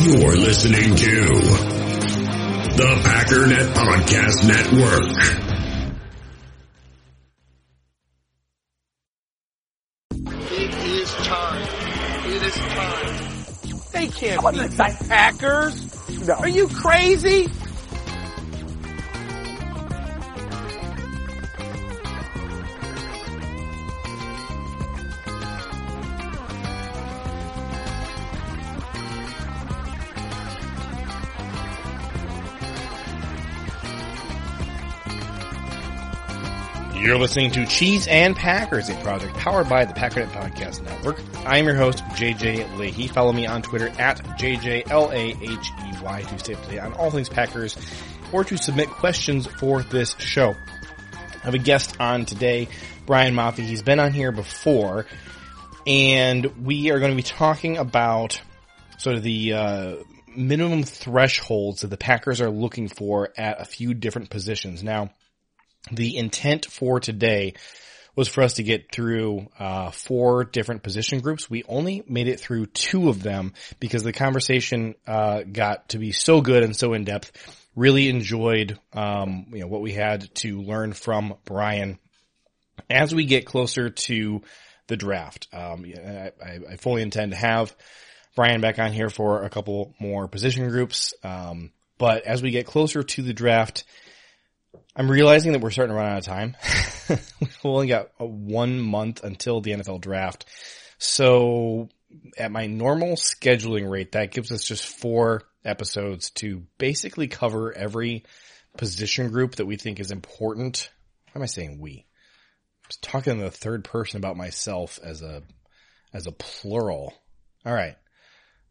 You're listening to the Packernet Podcast Network. It is time. It is time. They can't beat the Packers. No. Are you crazy? You're listening to Cheese and Packers, a project powered by the Packernet Podcast Network. I'm your host, JJ Lahey. Follow me on Twitter at JJLAHEY to stay up to date on all things Packers or to submit questions for this show. I have a guest on today, Brian Maffey. He's been on here before, and we are going to be talking about sort of the uh, minimum thresholds that the Packers are looking for at a few different positions. Now, the intent for today was for us to get through uh, four different position groups. We only made it through two of them because the conversation uh, got to be so good and so in depth. Really enjoyed um, you know what we had to learn from Brian as we get closer to the draft. Um, I, I, fully intend to have Brian back on here for a couple more position groups. Um, but as we get closer to the draft, I'm realizing that we're starting to run out of time. We've only got a one month until the NFL draft. So at my normal scheduling rate, that gives us just four episodes to basically cover every position group that we think is important. Why am I saying we? I was talking in the third person about myself as a, as a plural. All right.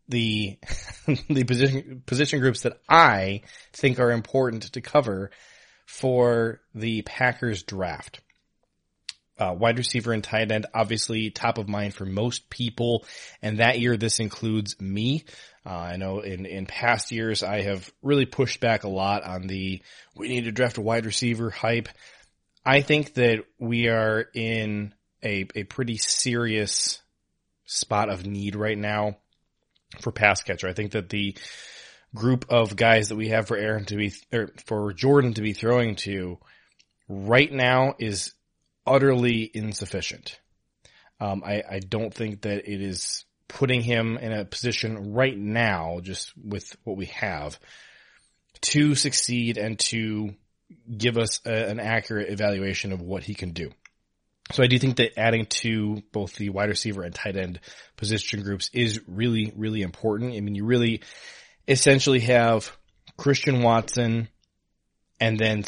The, the position, position groups that I think are important to cover for the Packers draft. Uh, wide receiver and tight end, obviously top of mind for most people. And that year, this includes me. Uh, I know in, in past years, I have really pushed back a lot on the, we need to draft a wide receiver hype. I think that we are in a, a pretty serious spot of need right now for pass catcher. I think that the, group of guys that we have for Aaron to be, or for Jordan to be throwing to right now is utterly insufficient. Um, I, I don't think that it is putting him in a position right now, just with what we have, to succeed and to give us a, an accurate evaluation of what he can do. So I do think that adding to both the wide receiver and tight end position groups is really, really important. I mean, you really, essentially have Christian Watson and then,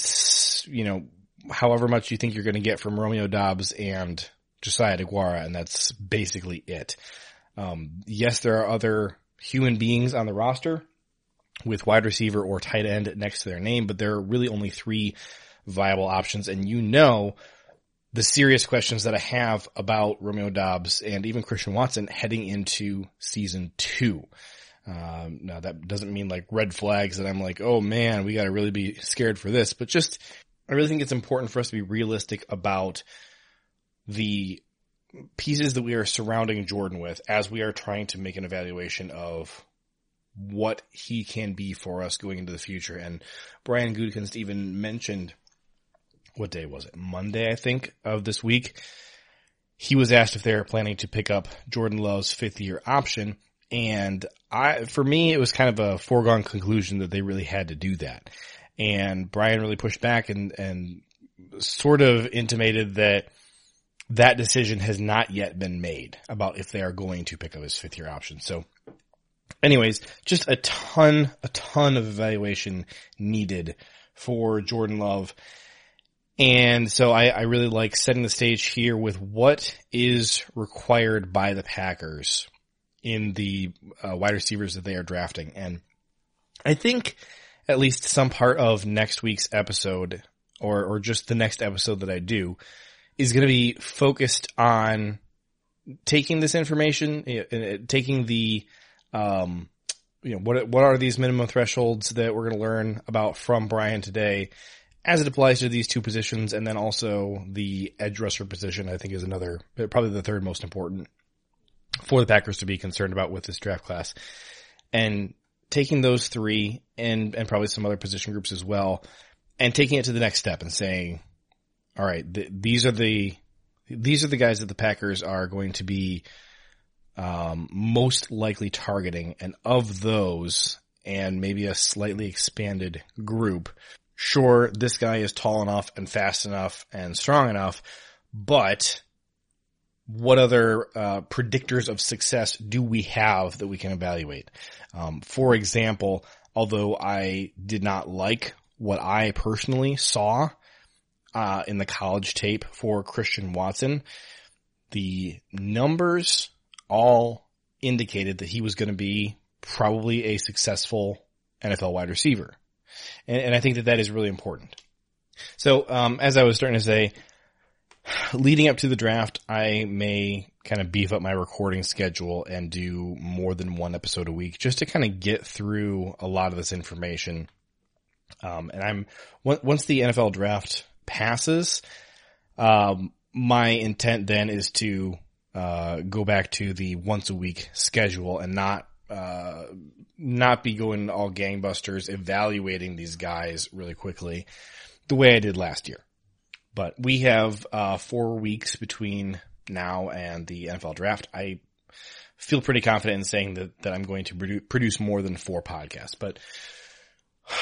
you know, however much you think you're going to get from Romeo Doubs and Josiah Deguara, and that's basically it. Um, yes, there are other human beings on the roster with wide receiver or tight end next to their name, but there are really only three viable options, and you know the serious questions that I have about Romeo Doubs and even Christian Watson heading into season two. Um, now that doesn't mean like red flags that I'm like, oh man, we got to really be scared for this, but just, I really think it's important for us to be realistic about the pieces that we are surrounding Jordan with as we are trying to make an evaluation of what he can be for us going into the future. And Brian Gutekunst even mentioned, what day was it? Monday, I think, of this week. He was asked if they are planning to pick up Jordan Love's fifth year option. And I, for me, it was kind of a foregone conclusion that they really had to do that. And Brian really pushed back and, and sort of intimated that that decision has not yet been made about if they are going to pick up his fifth year option. So anyways, just a ton, a ton of evaluation needed for Jordan Love. And so I, I really like setting the stage here with what is required by the Packers in the uh, wide receivers that they are drafting. And I think at least some part of next week's episode or, or just the next episode that I do is going to be focused on taking this information, taking the, um, you know, what, what are these minimum thresholds that we're going to learn about from Brian today as it applies to these two positions and then also the edge rusher position, I think is another, probably the third most important for the Packers to be concerned about with this draft class. And taking those three and, and probably some other position groups as well and taking it to the next step and saying, all right, th- these are the, these are the guys that the Packers are going to be, um, most likely targeting. And of those and maybe a slightly expanded group, sure, this guy is tall enough and fast enough and strong enough, but what other uh, predictors of success do we have that we can evaluate? Um, for example, although I did not like what I personally saw uh, in the college tape for Christian Watson, the numbers all indicated that he was going to be probably a successful NFL wide receiver. And, and I think that that is really important. So, um, as I was starting to say, leading up to the draft, I may kind of beef up my recording schedule and do more than one episode a week just to kind of get through a lot of this information. Um, and I'm, once the NFL draft passes, um, my intent then is to, uh, go back to the once a week schedule and not, uh, not be going all gangbusters evaluating these guys really quickly the way I did last year. But we have uh, four weeks between now and the NFL draft. I feel pretty confident in saying that, that I'm going to produce more than four podcasts. But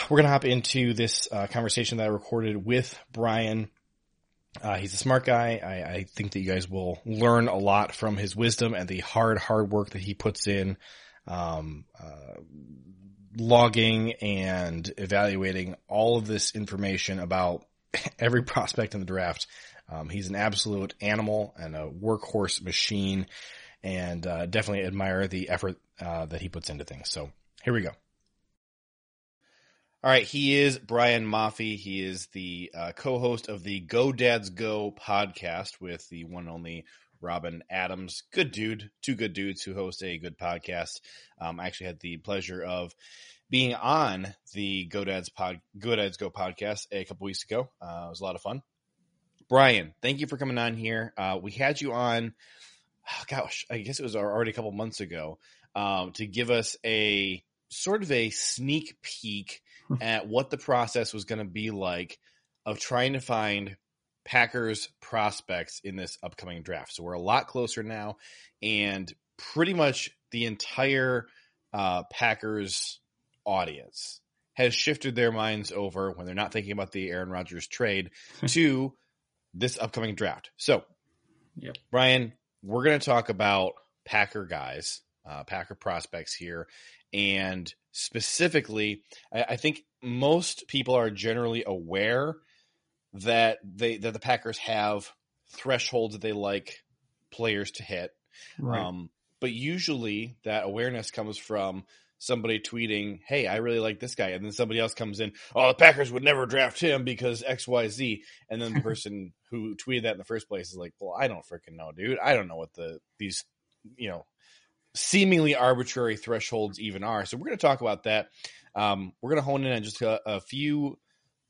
we're going to hop into this uh, conversation that I recorded with Brian. Uh, he's a smart guy. I, I, think that you guys will learn a lot from his wisdom and the hard, hard work that he puts in, um, uh, logging and evaluating all of this information about every prospect in the draft. Um, he's an absolute animal and a workhorse machine, and uh, definitely admire the effort uh, that he puts into things. So here we go. All right, he is Brian Maffei. He is the uh, co-host of the Go Dads Go podcast with the one and only Robin Adams. Good dude, two good dudes who host a good podcast. Um, I actually had the pleasure of being on the Go Dads pod, Go Dads Go podcast a couple weeks ago. Uh, it was a lot of fun. Brian, thank you for coming on here. Uh, we had you on, oh gosh, I guess it was already a couple months ago, um, to give us a sort of a sneak peek hmm. at what the process was going to be like of trying to find Packers prospects in this upcoming draft. So we're a lot closer now, and pretty much the entire uh, Packers audience has shifted their minds over when they're not thinking about the Aaron Rodgers trade to this upcoming draft. So, yep. Brian, we're going to talk about Packer guys, uh, Packer prospects here, and specifically, I, I think most people are generally aware that they that the Packers have thresholds that they like players to hit. Right. Um, but usually that awareness comes from somebody tweeting, "Hey, I really like this guy," and then somebody else comes in, "Oh, the Packers would never draft him because X, Y, Z," and then the person who tweeted that in the first place is like, "Well, I don't freaking know, dude. I don't know what the these, you know." seemingly arbitrary thresholds even are so we're going to talk about that um, we're going to hone in on just a, a few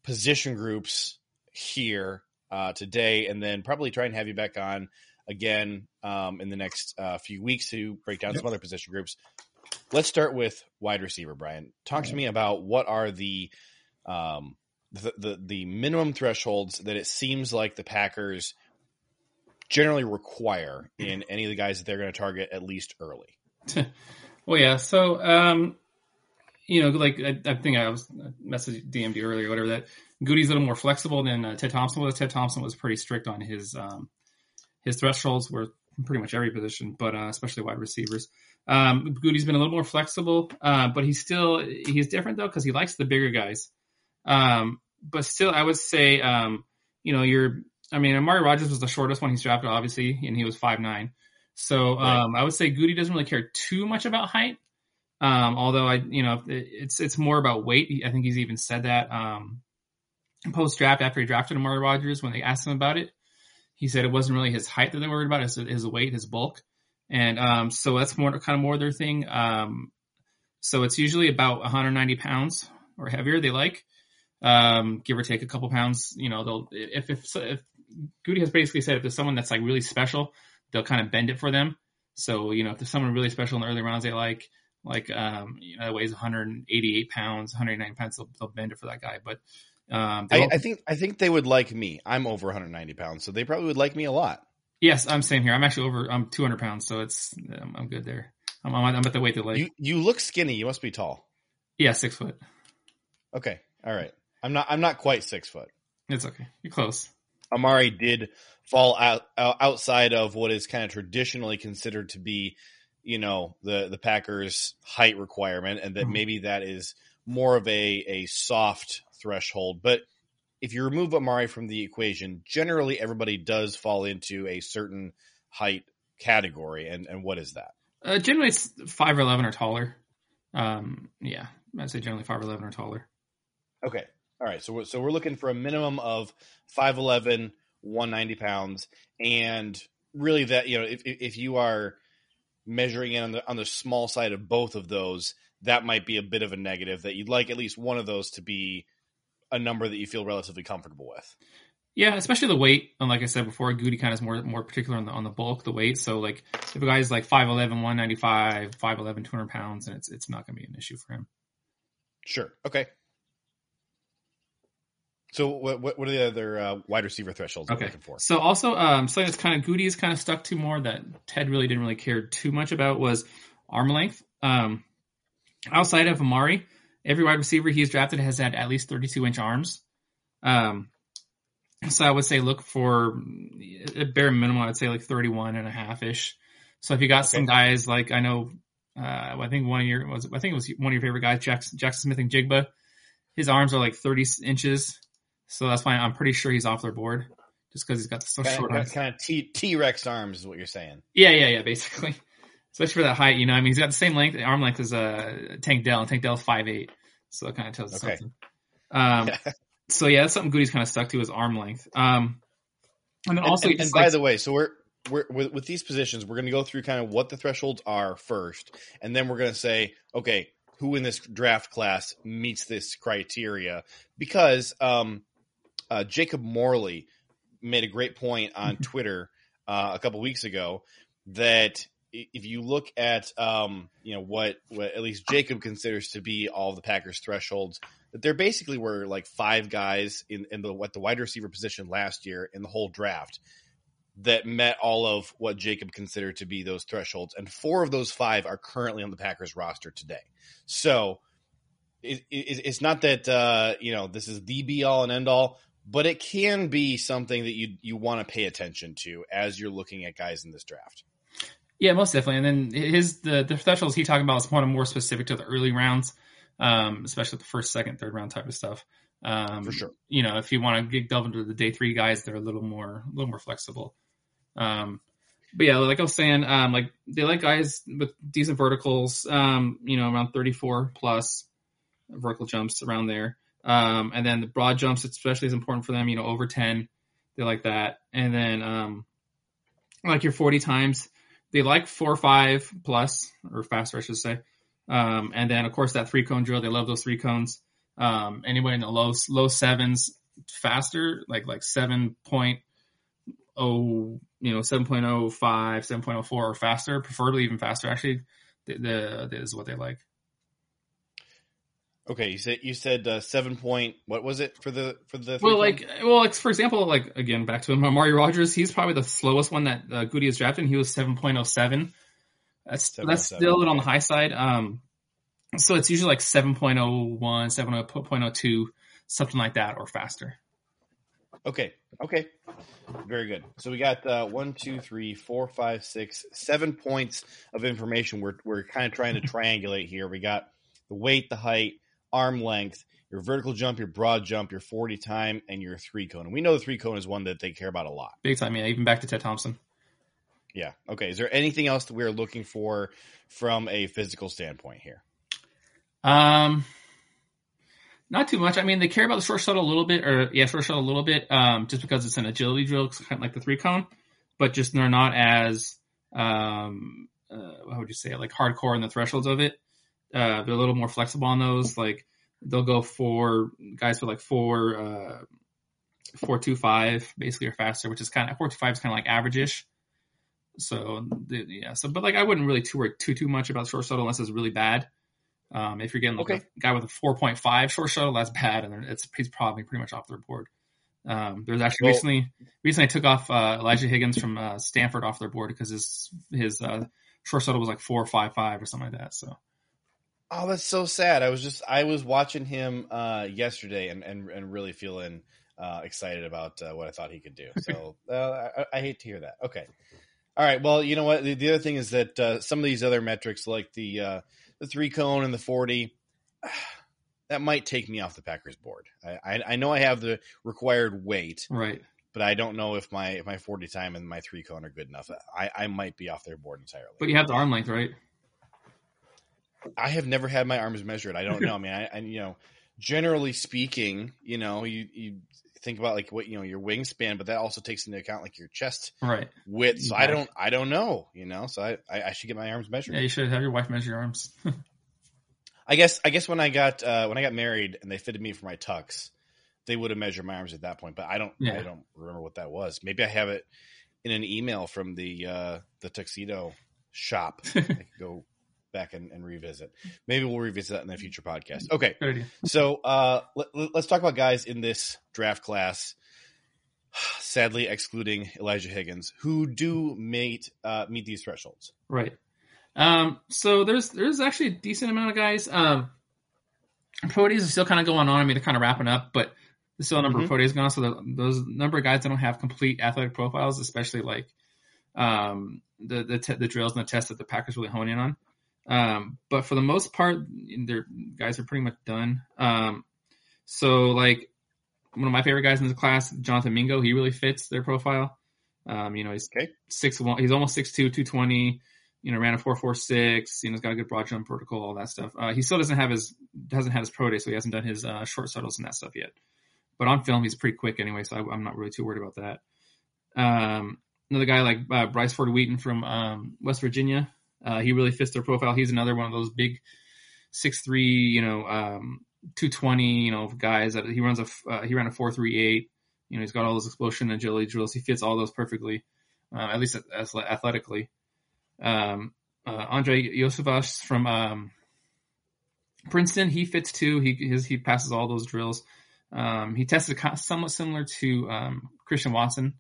position groups here uh, today and then probably try and have you back on again um, in the next uh, few weeks to break down yep. some other position groups let's start with wide receiver, Brian. Talk to me about what are the um, the, the, the minimum thresholds that it seems like the Packers generally require in any of the guys that they're going to target at least early. well, yeah. So, um, you know, like I, I think I was messaging DMD earlier, whatever that Goody's a little more flexible than uh, Ted Thompson was. Ted Thompson was pretty strict on his um, his thresholds were pretty much every position, but uh, especially wide receivers. Um, Goody's been a little more flexible, uh, but he's still he's different though because he likes the bigger guys. Um, but still, I would say, um, you know, you're. I mean, Amari Rodgers was the shortest one he's drafted, obviously, and he was five nine. So right. Um, I would say Goody doesn't really care too much about height. Um, although I, you know, it's it's more about weight. I think he's even said that um, post draft after he drafted Amari Rodgers when they asked him about it. He said it wasn't really his height that they worried about; it's his weight, his bulk and um, so that's more kind of more their thing. Um, so it's usually about 190 pounds or heavier. They like, um, give or take a couple pounds. You know, they'll if if if Goody has basically said if there's someone that's like really special, they'll kind of bend it for them. So you know, if there's someone really special in the early rounds they like, like um, you know, that weighs 188 pounds, 189 pounds. They'll, they'll bend it for that guy. But um, I, I think I think they would like me. I'm over 190 pounds, so they probably would like me a lot. Yes, I'm same here. I'm actually over. I'm 200 pounds, so it's I'm, I'm good there. I'm, I'm, I'm at the weight that like You you look skinny. You must be tall. yeah, six foot. Okay, all right. I'm not I'm not quite six foot. It's okay. You're close. Amari did fall out, out outside of what is kind of traditionally considered to be, you know, the the Packers' height requirement, and that Mhm. maybe that is more of a a soft threshold. But if you remove Amari from the equation, generally everybody does fall into a certain height category. And and what is that? Uh, generally, it's five or eleven or taller. Um, yeah, I'd say generally five or eleven or taller. Okay. All right. So we're, so we're looking for a minimum of 5'11, 190 pounds. And really that, you know, if, if if you are measuring in on the, on the small side of both of those, that might be a bit of a negative that you'd like at least one of those to be a number that you feel relatively comfortable with. Yeah, especially the weight. And like I said before, Goody kind of is more more particular on the on the bulk, the weight. So like if a guy's like 5'11", 195, 5'11", 200 pounds, and it's it's not going to be an issue for him. Sure. Okay. So what what, what are the other uh, wide receiver thresholds Okay. looking for? So also um, something that's kind of Goody is kind of stuck to more that Ted really didn't really care too much about was arm length. Um, outside of Amari, every wide receiver he's drafted has had at least 32 inch arms. Um, so I would say look for a bare minimum. I'd say like 31 and a half ish. So if you got some guys like I know, uh, I think one of your was I think it was one of your favorite guys, Jaxon, Jackson Smith and Jigba. His arms are like 30 inches, so that's why I'm pretty sure he's off their board just because he's got so short Kind arms. of, kind of T T Rex arms is what you're saying. Yeah, yeah, yeah. Basically, especially for that height, you know. I mean, he's got the same length, arm length as uh, Tank Dell. and Tank Dell's five eight, so that kind of tells us Okay. something. Um, so yeah, that's something Goody's kind of stuck to his arm length. Um, and then also, and, just and by like- the way, so we're we're with, with these positions, we're going to go through kind of what the thresholds are first, and then we're going to say, okay, who in this draft class meets this criteria? Because um, uh, Jacob Morley made a great point on Twitter uh, a couple weeks ago that if you look at um, you know what what at least Jacob considers to be all the Packers thresholds, that there basically were like five guys in in the what the wide receiver position last year in the whole draft that met all of what Jacob considered to be those thresholds, and four of those five are currently on the Packers roster today. So it, it, it's not that uh, you know this is the be all and end all, but it can be something that you you want to pay attention to as you're looking at guys in this draft. Yeah, most definitely. And then his the the thresholds he talking about is one of more specific to the early rounds, um, especially the first, second, third round type of stuff. Um, For sure. You know, if you want to delve into the day three guys, they're a little more a little more flexible. Um, but yeah, like I was saying, um, like they like guys with decent verticals, um, you know, around 34 plus vertical jumps around there. Um, and then the broad jumps, especially is important for them, you know, over 10. They like that. And then, um, like your 40 times, they like four five plus or faster, I should say. Um, and then of course that three cone drill, they love those three cones. Um, anyway, in the low, low sevens faster, like, like 7.0, you know, 7.05, 7.04 or faster, preferably even faster. Actually, the, the, the is what they like. Okay, you said you said uh, seven point. What was it for the for the? Well, like, well, like for example, like again, back to him, Amari Rodgers. He's probably the slowest one that uh, Goody has drafted. And he was seven point oh seven. That's that's still a little on the high side. Um, so it's usually like 7.01, 7.02, something like that, or faster. Okay. Okay. Very good. So we got uh, one, two, three, four, five, six, seven points of information. We're we're kind of trying to triangulate here. We got the weight, the height, arm length, your vertical jump, your broad jump, your forty time, and your three cone. And we know the three cone is one that they care about a lot. Big time, yeah. Even back to Ted Thompson. Yeah. Okay. Is there anything else that we're looking for from a physical standpoint here? Um, not too much. I mean, they care about the short shuttle a little bit, or yeah, short shuttle a little bit, um, just because it's an agility drill, it's kind of like the three cone, but just they're not as, um, uh, how would you say it, like hardcore in the thresholds of it. Uh, they're a little more flexible on those. Like they'll go for guys with like four, uh, four two five basically or faster, which is kind of four two five is kind of like average-ish. So yeah, so but like I wouldn't really too worry too too much about short shuttle unless it's really bad. Um, if you're getting like Okay. a guy with a 4.5 short shuttle, that's bad, and it's he's probably pretty much off their board. Um, there's actually Well- recently recently I took off uh, Elijah Higgins from uh, Stanford off their board because his his uh, short shuttle was like four five five or something like that. So Oh, that's so sad. I was just I was watching him uh, yesterday and, and and really feeling uh, excited about uh, what I thought he could do. So uh, I, I hate to hear that. Okay, all right. Well, you know what? The, the other thing is that uh, some of these other metrics, like the uh, the three cone and the forty, that might take me off the Packers board. I, I, I know I have the required weight, right, but I don't know if my if my forty time and my three cone are good enough. I, I might be off their board entirely. but you have the arm length, right? I have never had my arms measured. I don't know. I mean, I, I you know, generally speaking, you know, you you think about like what you know your wingspan, but that also takes into account like your chest Right. width. So I don't I don't know. You know, so I I, I should get my arms measured. Yeah, you should have your wife measure your arms. I guess I guess when I got uh, when I got married and they fitted me for my tux, they would have measured my arms at that point. But I don't Yeah. I don't remember what that was. Maybe I have it in an email from the uh, the tuxedo shop. I could go back and, and revisit. Maybe we'll revisit that in a future podcast. Okay. So uh, let, us talk about guys in this draft class. Sadly, excluding Elijah Higgins, who do meet uh, meet these thresholds. Right. Um, so there's there's actually a decent amount of guys. Um, days are still kind of going on. I mean, they're kind of wrapping up, but there's still a number Mhm. of pro days going on. So the, those number of guys that don't have complete athletic profiles, especially like um, the the, te- the drills and the tests that the Packers really hone in on. Um, but for the most part, their guys are pretty much done. Um, so like one of my favorite guys in the class, Jonathan Mingo, he really fits their profile. Um, you know, he's Okay. six one. He's almost six two, two twenty. You know, ran a four four six. You know, he's got a good broad jump, vertical, all that stuff. Uh, he still doesn't have his hasn't had his pro day, so he hasn't done his uh, short settles and that stuff yet. But on film, he's pretty quick anyway, so I, I'm not really too worried about that. Um, another guy like uh, Bryce Ford Wheaton from um, West Virginia, uh, he really fits their profile. He's another one of those big six three, you know, um, two twenty, you know, guys that he runs a uh, he ran a four three eight. You know, he's got all those explosion agility drills. He fits all those perfectly, uh, at least as athletically. Um, uh, Andre Iosivas from um, Princeton, he fits too. He his, he passes all those drills. Um, he tested somewhat similar to um, Christian Watson,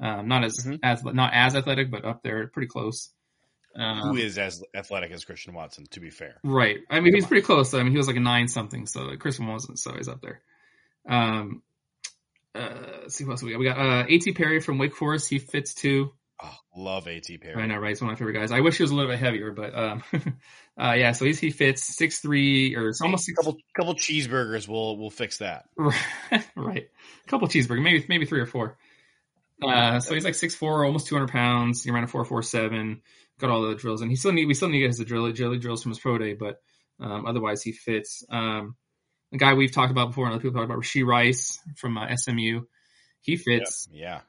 um, not as Mhm. as not as athletic, but up there, pretty close. Um, Who is as athletic as Christian Watson? To be fair, Right. I mean, he's pretty close. I mean, he was like a nine something, so Chris wasn't, so he's up there. Um, uh, let's see what else we got. We got uh, A.T. Perry from Wake Forest. He fits too. oh, love A.T. Perry. I know, right? He's one of my favorite guys. I wish he was a little bit heavier, but um, uh, yeah. So he's he fits six three or it's almost a six. couple couple cheeseburgers will will fix that. right. A couple cheeseburgers, maybe maybe three or four. Uh, so he's like six four, almost two hundred pounds. He ran a four four seven. Got all the drills, and he still need we still need his drill agility drills from his pro day, but um, otherwise he fits. Um, the guy we've talked about before, and other people talked about, Rashee Rice from uh, SMU. He fits, Yeah.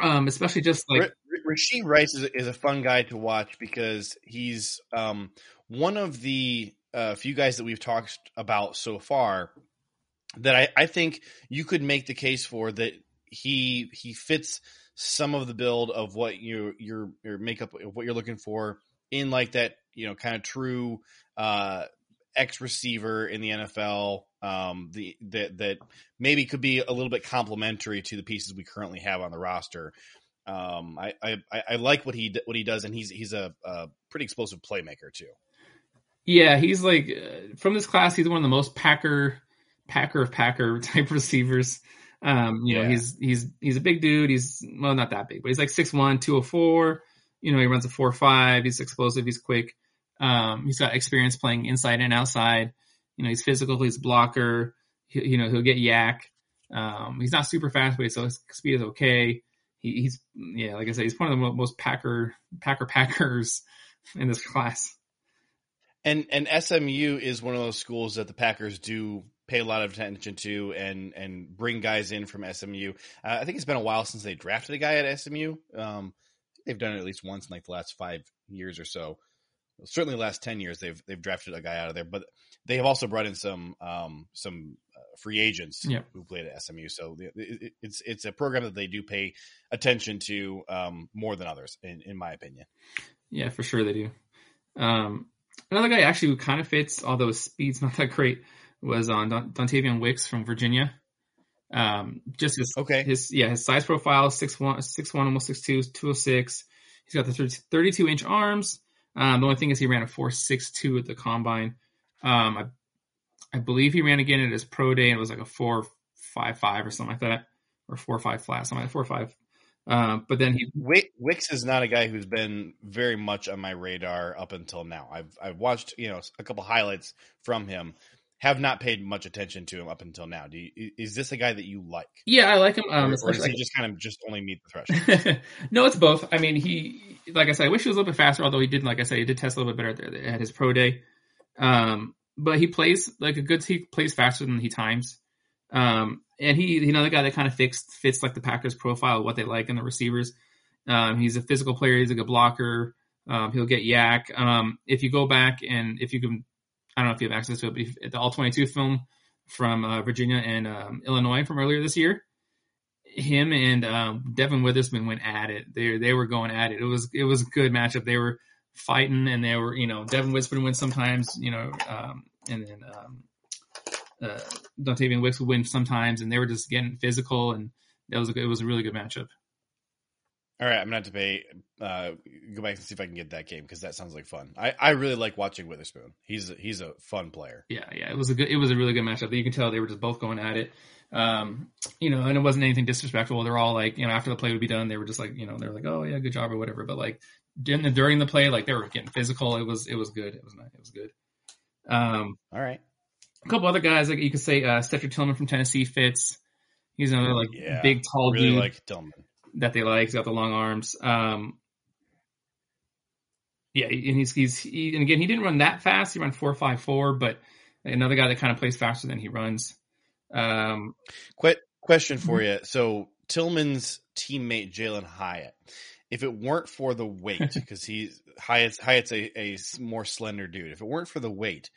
um, especially just like R- R- Rashee Rice is a, is a fun guy to watch because he's um, one of the uh, few guys that we've talked about so far that I, I think you could make the case for that he he fits some of the build of what your your your makeup of what you're looking for in like that you know kind of true uh X receiver in the NFL um the that that maybe could be a little bit complementary to the pieces we currently have on the roster um I I, I like what he what he does and he's he's a, a pretty explosive playmaker too Yeah, he's like uh, from this class. He's one of the most Packer, Packer of Packer type receivers. Um, you know, he's he's he's a big dude. He's well, not that big, but he's like 6'1", 204. You know, he runs a four five. He's explosive. He's quick. Um, he's got experience playing inside and outside. You know, he's physical. He's a blocker. He, you know, he'll get YAC. Um, he's not super fast, but so his speed is okay. He, he's yeah, like I said, he's one of the most Packer Packer Packers in this class. And and SMU is one of those schools that the Packers do pay a lot of attention to and and bring guys in from SMU. Uh, I think it's been a while since they drafted a guy at SMU. Um, they've done it at least once in like the last five years or so. Certainly, the last ten years they've they've drafted a guy out of there, but they have also brought in some um, some free agents Yeah. who played at SMU. So it's it's a program that they do pay attention to um, more than others, in, in my opinion. Yeah, for sure they do. Um, another guy actually who kind of fits, although his speed's not that great, was on Don- Dontayvion Wicks from Virginia. Um, just his Okay. his yeah his size profile 6'1", 6'1", almost 6'2", 206. He's got the 32 inch arms. Um, the only thing is he ran a four six two at the combine. Um, I I believe he ran again at his pro day and it was like a four five five or something like that, or four five flat, something like four five. Um, but then he Wicks is not a guy who's been very much on my radar up until now. I've I've watched you know a couple highlights from him, have not paid much attention to him up until now. Do you, is this a guy that you like, yeah I like him. Um, or, or does he like- just kind of just only meet the threshold? no, it's both. I mean, he, like I said, I wish he was a little bit faster, although he did, like I said, he did test a little bit better at, his pro day. Um, but he plays like a good, he plays faster than he times. Um, and he, you know, the guy that kind of fits, fits like the Packers profile, what they like in the receivers. Um, he's a physical player. He's a good blocker. Um, he'll get YAC. Um, if you go back and if you can, I don't know if you have access to it, but if, the all 22 film from uh, Virginia and um, Illinois from earlier this year, him and um, Devin Witherspoon went at it. They they were going at it. It was it was a good matchup. They were fighting, and they were you know Devin Witherspoon wins sometimes, you know, um, and then um, uh, Dontayvion Wicks would win sometimes, and they were just getting physical, and that was a, it was a really good matchup. All right, I'm gonna have to pay. Uh, go back and see if I can get that game because that sounds like fun. I, I really like watching Witherspoon. He's a, he's a fun player. Yeah, yeah, it was a good it was a really good matchup. You can tell they were just both going at it. Um, you know, and it wasn't anything disrespectful. They're all like, you know, after the play would be done, they were just like, you know, they're like, oh yeah, good job or whatever. But like during the during the play, like they were getting physical. It was it was good. It was nice. It was good. Um, All right, a couple other guys like you could say uh Cedric Tillman from Tennessee fits. He's another like Yeah, big tall really dude like Tillman. That they like. He's got the long arms. Um yeah, and he's he's he, and again he didn't run that fast. He ran four five four, but another guy that kind of plays faster than he runs. Um Que- question for you. So Tillman's teammate Jalen Hyatt, if it weren't for the weight, because he's Hyatt's Hyatt's a, a more slender dude. If it weren't for the weight,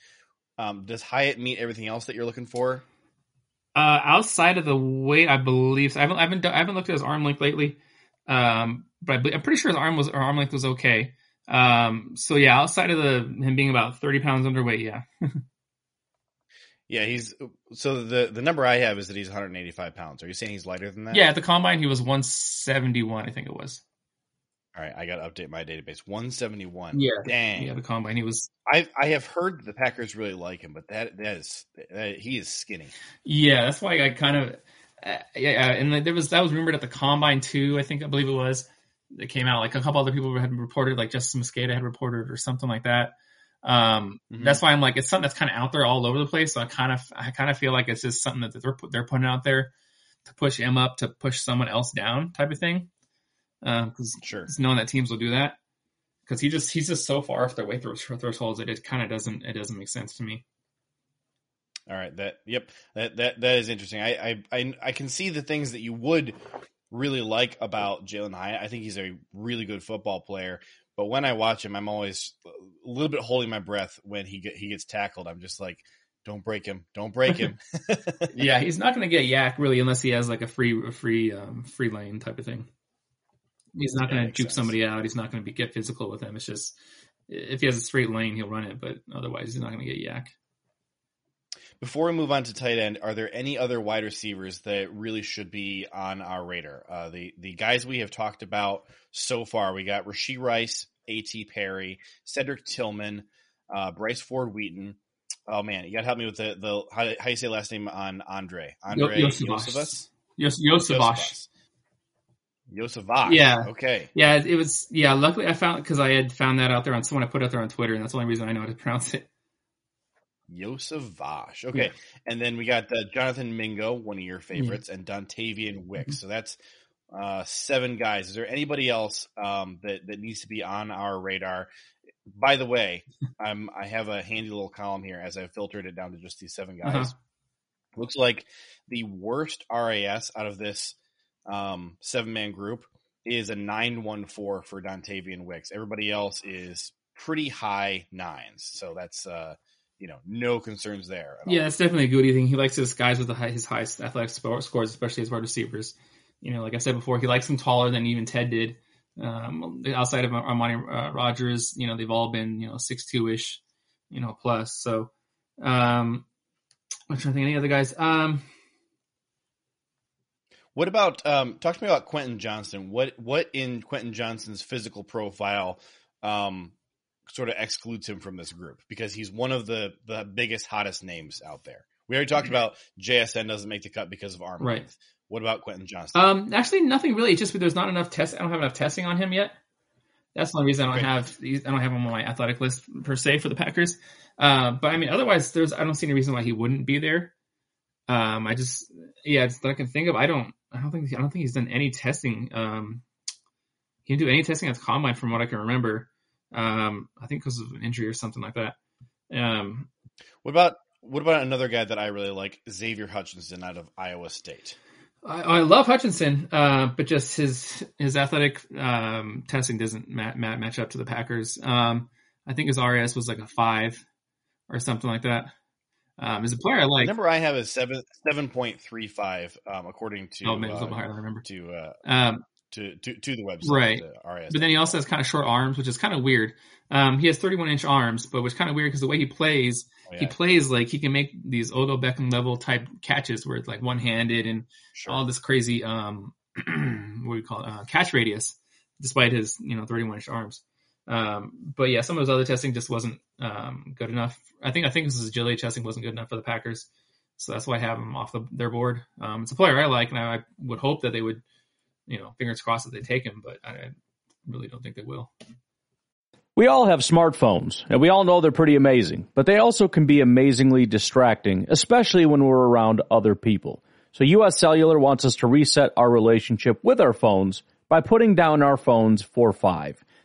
um, does Hyatt meet everything else that you're looking for? Uh outside of the weight, I believe so. I haven't I haven't, done- I haven't looked at his arm length lately. Um but I, I'm pretty sure his arm was or arm length was okay. Um so yeah, outside of the him being about 30 pounds underweight, yeah. Yeah, he's so the the number I have is that he's 185 pounds. Are you saying he's lighter than that? Yeah, at the combine he was 171, I think it was. All right, I got to update my database. 171. Yeah. Dang. Yeah, the combine he was I I have heard the Packers really like him, but that that is that, he is skinny. Yeah, that's why I kind of uh, yeah, and there was that was rumored at the combine too. I think I believe it was that came out. Like a couple other people had reported, like Justis Mosqueda had reported or something like that. Um, Mhm. That's why I'm like it's something that's kind of out there all over the place. So I kind of I kind of feel like it's just something that they're they're putting out there to push him up to push someone else down type of thing. Because Sure. it's knowing that teams will do that because he just he's just so far off their weight throw- thresholds that it kind of doesn't it doesn't make sense to me. All right. That yep. That that that is interesting. I I I, I can see the things that you would really like about Jalen Hyatt. I think he's a really good football player. But when I watch him, I'm always a little bit holding my breath when he get he gets tackled. I'm just like, don't break him, don't break him. yeah, he's not going to get YAC really unless he has like a free a free um, free lane type of thing. He's not going to juke sense. somebody out. He's not going to be get physical with them. It's just if he has a straight lane, he'll run it, but otherwise, he's not going to get YAC. Before we move on to tight end, are there any other wide receivers that really should be on our radar? Uh, the the guys we have talked about so far, we got Rashee Rice, A.T. Perry, Cedric Tillman, uh, Bryce Ford Wheaton. Oh man, you got to help me with the the how, how you say last name on Andre Andre Yo- Iosivas. Iosivas? Yos- Yosavash. Yeah. Okay. Yeah, it was. Yeah, luckily I found because I had found that out there on someone I put out there on Twitter, and that's the only reason I know how to pronounce it. Iosivas. Okay. And then we got uh, Jonathan Mingo, one of your favorites, and Dontayvion Mm-hmm. Wicks. So that's uh, seven guys. Is there anybody else um, that, that needs to be on our radar? By the way, I'm, I have a handy little column here as I've filtered it down to just these seven guys. Uh-huh. Looks like the worst RAS out of this um, seven man group is a 914 for Dontayvion Wicks. Everybody else is pretty high nines. So that's uh, you know, no concerns there. Yeah, it's definitely a Goody thing. He likes his guys with the high, his highest athletic scores, especially as wide receivers. You know, like I said before, he likes them taller than even Ted did. Um, outside of Amari uh, Rodgers, you know, they've all been you know six two ish, you know, plus. So, um, I'm trying to think of any other guys. Um, What about um, talk to me about Quentin Johnston? What what in Quentin Johnston's physical profile um, sort of excludes him from this group because he's one of the the biggest hottest names out there. We already talked about JSN doesn't make the cut because of arm Right. length. What about Quentin Johnston? Um, actually, nothing really. It's just there's not enough test. I don't have enough testing on him yet. That's the only reason I don't have. these- I don't have him on my athletic list per se for the Packers. Uh, but I mean, otherwise, there's. I don't see any reason why he wouldn't be there. Um, I just, yeah, it's that I can think of. I don't. I don't think. I don't think he's done any testing. Um, he didn't do any testing at the combine, from what I can remember. Um, I think because of an injury or something like that. Um, what about what about another guy that I really like, Xavier Hutchinson out of Iowa State? I, I love Hutchinson, uh, but just his his athletic um, testing doesn't ma- ma- match up to the Packers. Um, I think his RAS was like a five or something like that. Um, as a player, I The like. number I have is seven seven point three five, um, according to oh, maybe uh, higher I remember. to uh, Um, to to to the website, Right. the but then he also has kind of short arms, which is kind of weird. Um, he has 31 inch arms, but which kind of weird because the way he plays, Oh, yeah, he plays like he can make these Odell Beckham level type catches where it's like one handed and sure. all this crazy um what do you call it uh, catch radius despite his you know 31 inch arms um but yeah some of his other testing just wasn't um good enough i think i think his agility testing wasn't good enough for the packers so that's why i have him off the, their board um it's a player i like and I, I would hope that they would you know fingers crossed that they take him but i, I really don't think they will We all have smartphones, and we all know they're pretty amazing, but they also can be amazingly distracting, especially when we're around other people. So US Cellular wants us to reset our relationship with our phones by putting down our phones for five.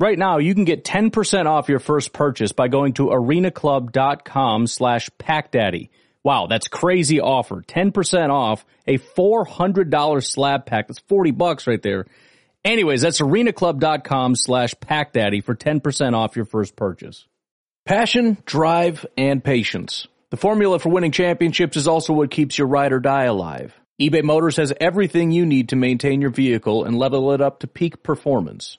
Right now, you can get 10% off your first purchase by going to arenaclub.com slash packdaddy. Wow, that's crazy offer. 10% off a $400 slab pack. That's 40 bucks right there. Anyways, that's arenaclub.com slash packdaddy for 10% off your first purchase. Passion, drive, and patience. The formula for winning championships is also what keeps your ride or die alive. eBay Motors has everything you need to maintain your vehicle and level it up to peak performance.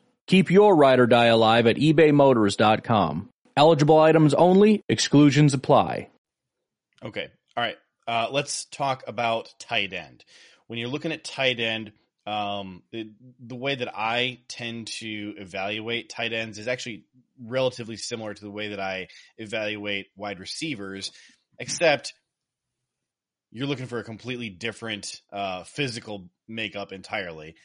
Keep your ride or die alive at ebaymotors.com. Eligible items only, exclusions apply. Okay. All right. Uh, let's talk about tight end. When you're looking at tight end, um, the, the way that I tend to evaluate tight ends is actually relatively similar to the way that I evaluate wide receivers, except you're looking for a completely different uh, physical makeup entirely.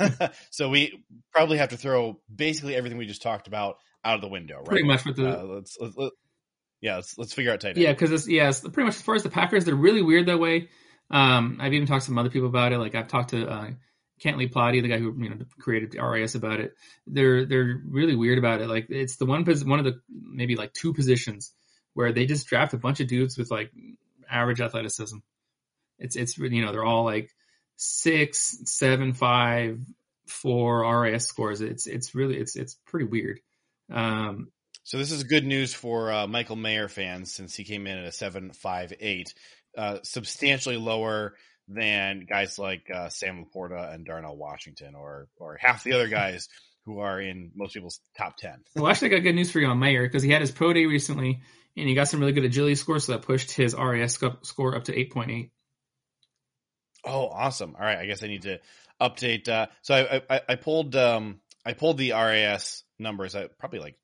so we probably have to throw basically everything we just talked about out of the window, right? pretty much with the Uh, let's, let's, let yeah, let's, let's figure out tight end. Yeah, because it's yeah, it's pretty much as far as the Packers, they're really weird that way. Um, I've even talked to some other people about it. Like I've talked to uh, Kent Lee Platte, the guy who you know created RAS about it. They're they're really weird about it. Like it's the one one of the maybe like two positions where they just draft a bunch of dudes with like average athleticism. It's it's you know they're all like six, seven, five, four RAS scores. It's it's really it's it's pretty weird. Um, So this is good news for uh, Michael Mayer fans since he came in at a seven five eight, uh, substantially lower than guys like uh, Sam LaPorta and Darnell Washington, or or half the other guys who are in most people's top ten. well, actually, I got good news for you on Mayer because he had his pro day recently and he got some really good agility scores, so that pushed his RAS sc- score up to eight point eight. Oh, awesome! All right, I guess I need to update. Uh, so I, I I pulled um I pulled the RAS numbers uh, probably like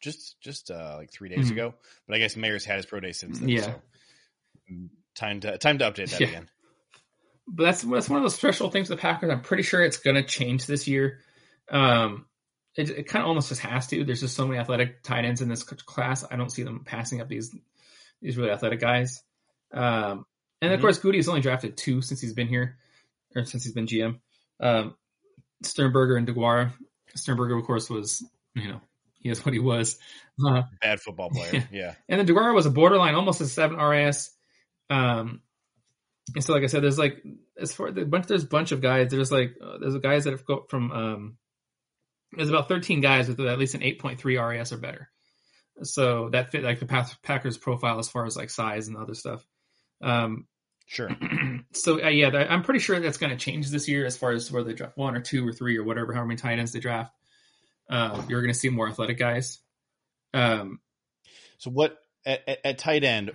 just just uh, like three days Mhm. ago, but I guess Mayer's had his pro day since then. Yeah. So mm, time to time to update that Yeah. again. but that's that's one of those threshold things with the Packers. I'm pretty sure it's going to change this year. Um, it, it kind of almost just has to. There's just so many athletic tight ends in this class. I don't see them passing up these these really athletic guys. Um, and of Mhm. course, Gutey has only drafted two since he's been here, or since he's been GM. Um, Sternberger and Deguara. Sternberger, of course, was you know he is what he was. Uh, Bad football player. yeah. and then Deguara was a borderline, almost a seven RAS. Um, and so, like I said, there's like as far the bunch, there's a bunch of guys. There's like uh, there's guys that have got from um, there's about 13 guys with at least an 8.3 RAS or better. So that fit like the Packers profile as far as like size and other stuff. Um, Sure. so uh, yeah, I'm pretty sure that's going to change this year as far as whether they draft one or two or three or whatever, however many tight ends they draft. Uh, you're going to see more athletic guys. Um, So what at, at, tight end?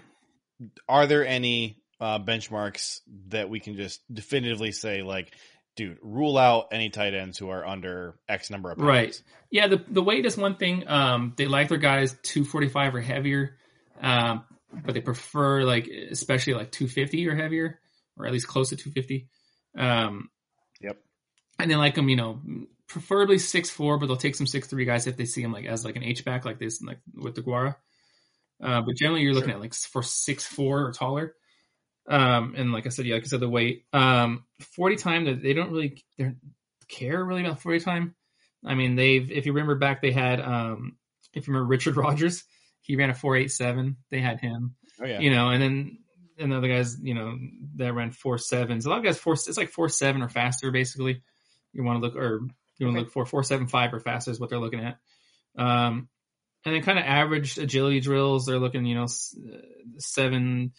Are there any uh, benchmarks that we can just definitively say like, dude, rule out any tight ends who are under X number of pounds? Right. Yeah, the the weight is one thing. Um, they like their guys 245 or heavier, um, but they prefer like especially like 250 or heavier, or at least close to 250. Um, Yep. and they like them, you know, preferably six four, but they'll take some six three guys if they see them like as like an H back like this, like with Deguara. Uh, but generally, you're looking Sure. at like for six four or taller. Um, and like I said, yeah, like I said, the weight. Um, forty time that they don't really they don't care really about forty time. I mean, they've if you remember back, they had um, if you remember Richard Rodgers, he ran a four eight seven. They had him, Oh yeah. you know, and then and the other guys, you know, that ran four sevens. A lot of guys four it's like four seven or faster basically. You want to look or you want to Okay. look for four seven five or faster is what they're looking at. Um, and then kind of average agility drills, they're looking, you know, uh, seven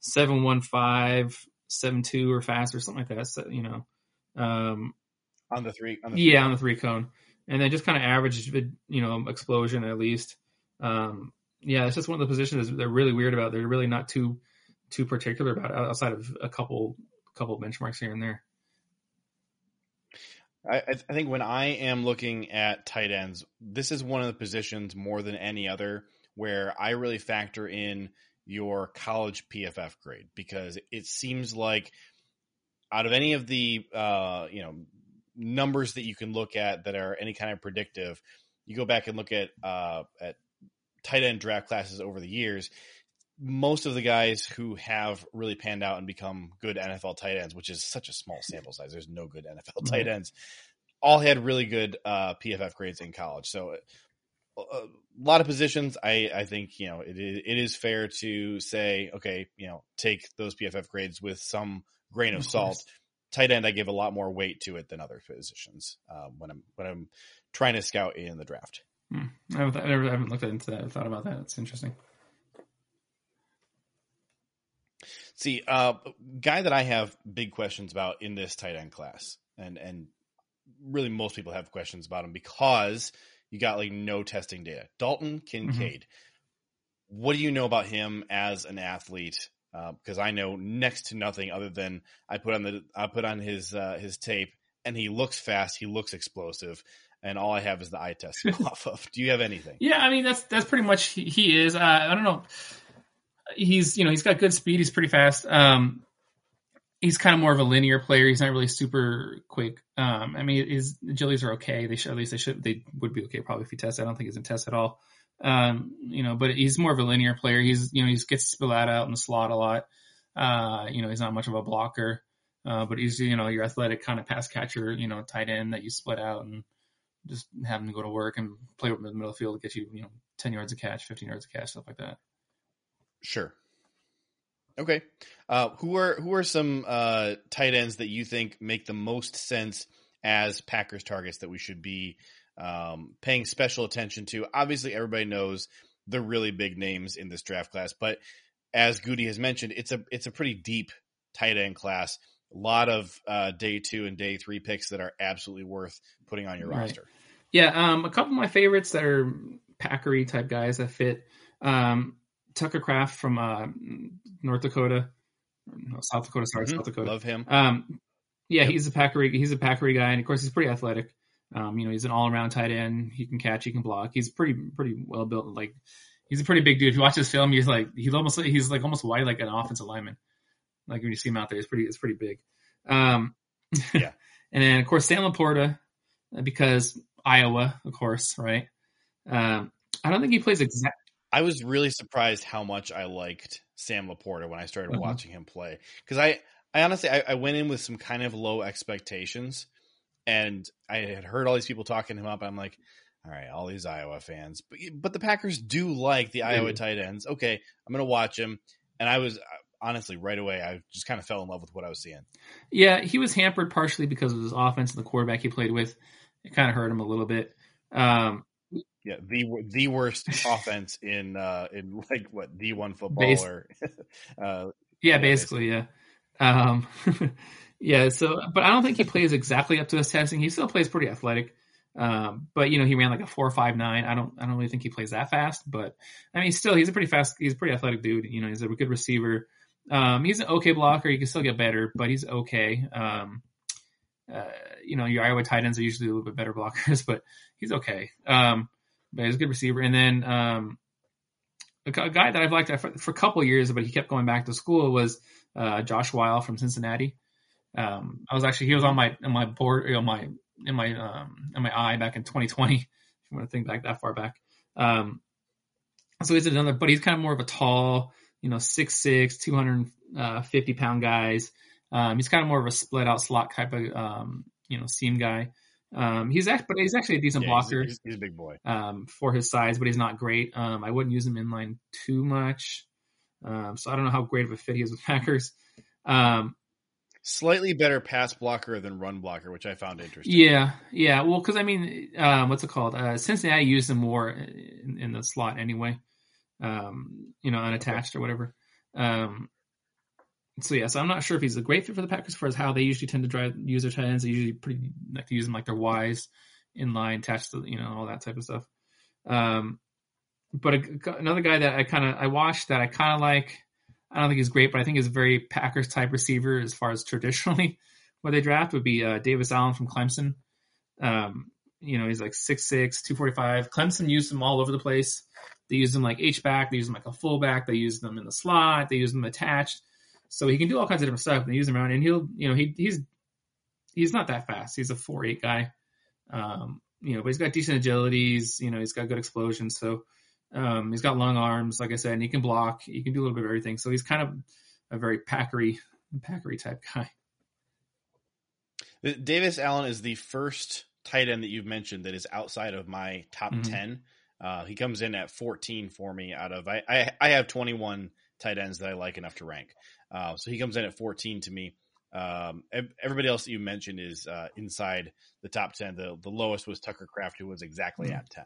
seven one five seven two or faster, something like that. So, you know, um, on the three. On the yeah, on the three cone, and then just kind of average, you know, explosion at least. Um, yeah, it's just one of the positions they're really weird about. They're really not too too particular about outside of a couple couple benchmarks here and there. I, I I think when I am looking at tight ends, this is one of the positions more than any other where I really factor in your college PFF grade because it seems like out of any of the uh, you know numbers that you can look at that are any kind of predictive, you go back and look at uh, at tight end draft classes over the years. Most of the guys who have really panned out and become good NFL tight ends, which is such a small sample size, there's no good NFL tight ends, all had really good uh, PFF grades in college. So a, a lot of positions, I, I think you know it is, it is fair to say, okay, you know, take those PFF grades with some grain of, Of salt. Tight end, I give a lot more weight to it than other positions uh, when I'm when I'm trying to scout in the draft. Hmm. I haven't, I haven't looked into that. I thought about that. It's interesting. See, uh, guy that I have big questions about in this tight end class, and and really most people have questions about him because you got like no testing data. Dalton Kincaid. What do you know about him as an athlete? Because I know next to nothing other than I put on the I put on his uh, his tape, and he looks fast, he looks explosive, and all I have is the eye test off of. Do you have anything? Yeah, I mean that's that's pretty much he, he is. Uh, I don't know. He's you know he's got good speed. He's pretty fast. Um, he's kind of more of a linear player. He's not really super quick. Um, I mean his agilities are okay. They should at least they should they would be okay probably if he tests. I don't think he's in test at all. Um, you know, but he's more of a linear player. He's you know he gets spilled out in the slot a lot. Uh, you know he's not much of a blocker. Uh, but he's you know your athletic kind of pass catcher. You know tight end that you split out and just have him to go to work and play over the middle of the field to get you, you know, 10 yards of catch, 15 yards of catch, stuff like that. Sure. Okay. Uh, who are who are some uh, tight ends that you think make the most sense as Packers targets that we should be um, paying special attention to? Obviously, everybody knows the really big names in this draft class, but as Gutey has mentioned, it's a it's a pretty deep tight end class. A lot of uh, day two and day three picks that are absolutely worth putting on your Right. roster. Yeah, um, a couple of my favorites that are Packery type guys that fit. Um, Tucker Kraft from uh, North Dakota, no, South Dakota, sorry, Mhm. South Dakota. Love him. Um, yeah, Yep. he's a Packery. He's a Packery guy, and of course, he's pretty athletic. Um, you know, he's an all-around tight end. He can catch, he can block. He's pretty, pretty well built. Like, he's a pretty big dude. If you watch his film, he's like, he's almost, he's like almost wide like an offensive lineman. Like when you see him out there, he's pretty, it's pretty big. Um, Yeah. and then of course Sam LaPorta, uh, because Iowa, of course, right? Um, I don't think he plays exact. I was really surprised how much I liked Sam LaPorta when I started Mhm. watching him play because I, I honestly I, I went in with some kind of low expectations, and I had heard all these people talking him up. I'm like, all right, all these Iowa fans, but but the Packers do like the Iowa tight ends. Okay, I'm gonna watch him, and I was honestly right away I just kind of fell in love with what I was seeing. Yeah, he was hampered partially because of his offense and the quarterback he played with. It kind of hurt him a little bit. Um, Yeah, the the worst offense in uh in like what D one football Base- or uh Yeah, Yeah, basically, yeah. Um, yeah, so, but I don't think he plays exactly up to his testing. He still plays pretty athletic. Um, but you know, he ran like a four five nine. I don't, I don't really think he plays that fast, but I mean, still, he's a pretty fast, he's a pretty athletic dude. You know, he's a good receiver. Um, he's an okay blocker. He can still get better, but he's okay. Um, uh, you know, your Iowa tight ends are usually a little bit better blockers, but he's okay. Um, but he's a good receiver. And then, um, a, a guy that I've liked for, for a couple years, but he kept going back to school was uh, Josh Whyle from Cincinnati. Um, I was actually he was on my on my board on my in my um in my eye back in 2020. If you want to think back that far back. Um, so he's another, but he's kind of more of a tall, you know, 6'6", 250 pound guys. Um, he's kind of more of a split out slot type of um, you know seam guy. Um, he's actually, but he's actually a decent yeah, blocker he's, he's a big boy. um, for his size, but he's not great. Um, I wouldn't use him in line too much. Um, so I don't know how great of a fit he is with Packers. Um, Slightly better pass blocker than run blocker, which I found interesting. yeah, yeah. Well, because I mean, um, what's it called? Uh, Cincinnati used him more in, in the slot anyway. Um, you know, unattached or whatever. Um, so yeah, so I'm not sure if he's a great fit for the Packers as far as how they usually tend to drive use their tight ends. They usually pretty like to use them like their wise in line, attached to you know all that type of stuff. Um, but a, another guy that I kind of I watched that I kind of like. I don't think he's great, but I think he's a very Packers type receiver as far as traditionally what they draft would be uh, Davis Allen from Clemson. Um, you know, he's like 6'6", 245. Clemson used him all over the place. They use him like H back. They use him like a fullback. They use them in the slot. They use them attached. So he can do all kinds of different stuff. And they use him around, and he'll, you know, he he's he's not that fast. He's a four eight guy. Um, you know, but he's got decent agility. He's, you know, he's got good explosion. So um, he's got long arms, like I said, and he can block. He can do a little bit of everything. So he's kind of a very packery, packery type guy. Davis Allen is the first tight end that you've mentioned that is outside of my top Mhm. 10. Uh, he comes in at 14 for me out of, I, I, I have 21 tight ends that I like enough to rank. Uh, so he comes in at 14 to me. Um, everybody else that you mentioned is uh, inside the top 10. The, the lowest was Tucker Kraft, who was exactly Mhm. at 10.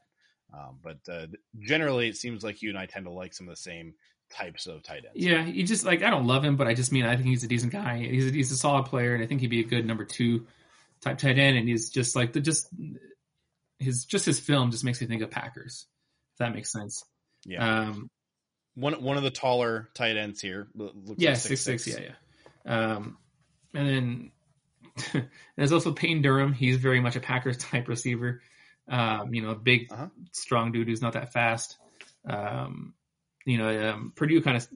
Um, but uh, generally, it seems like you and I tend to like some of the same types of tight ends. Yeah, you just like I don't love him, but I just mean I think he's a decent guy. He's a, he's a solid player, and I think he'd be a good number two type tight end. And he's just like the just his just his film just makes me think of Packers. If that makes sense. Yeah. Um, One one of the taller tight ends here. Looks yeah, like six six. Yeah, yeah. Um, and then there's also Payne Durham. He's very much a Packers type receiver. Um, you know, a big, Uh-huh. strong dude who's not that fast. Um, you know, um, Purdue kind of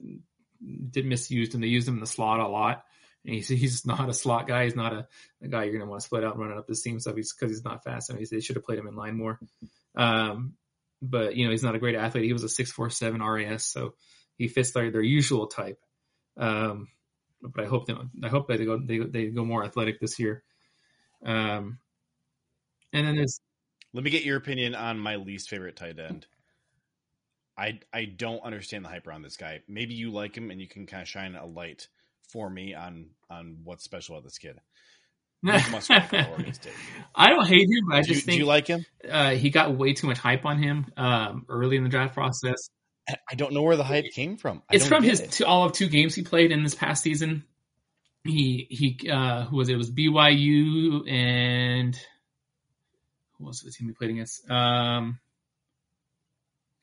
did misuse him. They used him in the slot a lot. He's, he's not a slot guy. He's not a, a guy you're going to want to split out and run up the seam stuff. He's because he's not fast. And they should have played him in line more. Um, but you know, he's not a great athlete. He was a six four seven RAS, so he fits their, their usual type. Um, but I hope they, I hope they go they, they go more athletic this year. Um, and then there's Let me get your opinion on my least favorite tight end. I I don't understand the hype around this guy. Maybe you like him and you can kind of shine a light for me on on what's special about this kid. Luke Musgrave from Oregon State. I don't hate him, but I Do, just you- do think you like him? uh, he got way too much hype on him um, early in the draft process. I don't know where the hype came from. I It's from his it. two, all of two games he played in this past season. He he uh, who was it? It was BYU and who was the team he played against? Um,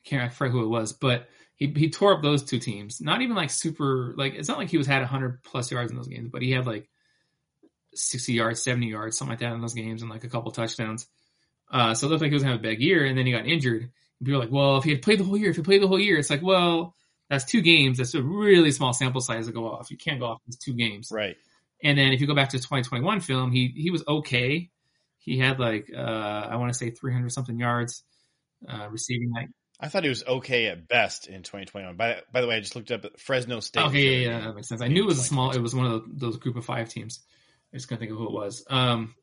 can't I forget who it was, but he he tore up those two teams. Not even like super like it's not like he was had hundred plus yards in those games, but he had like sixty yards, seventy yards, something like that in those games, and like a couple touchdowns. Uh, so it looked like he was gonna have a big year, and then he got injured. And people were like, "Well, if he had played the whole year, if he played the whole year, it's like, well, that's two games. That's a really small sample size to go off. You can't go off these two games. Right. And then if you go back to his 2021 film, he he was okay. He had like uh, I want to say 300 something yards uh, receiving. Like I thought he was okay at best in 2021. By by the way, I just looked up at Fresno State. okay, yeah, yeah, that makes sense. I knew it was a small. It was one of those, group of five teams. I just couldn't think of who it was. Um,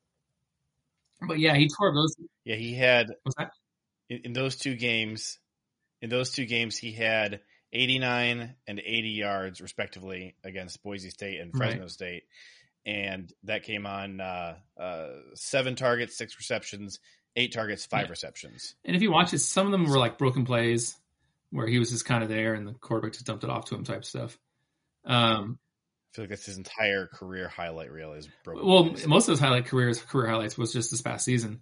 but yeah, he tore those. Yeah, he had What's that? in, in those two games. In those two games, he had 89 and 80 yards respectively against Boise State and Fresno State, and that came on uh, uh, seven targets, six receptions, eight targets, five Yeah. receptions. And if you watch it, some of them were like broken plays where he was just kind of there and the quarterback just dumped it off to him type stuff. Um, I feel like that's his entire career highlight reel is broken. Well, plays. most of his highlight careers, career highlights was just this past season.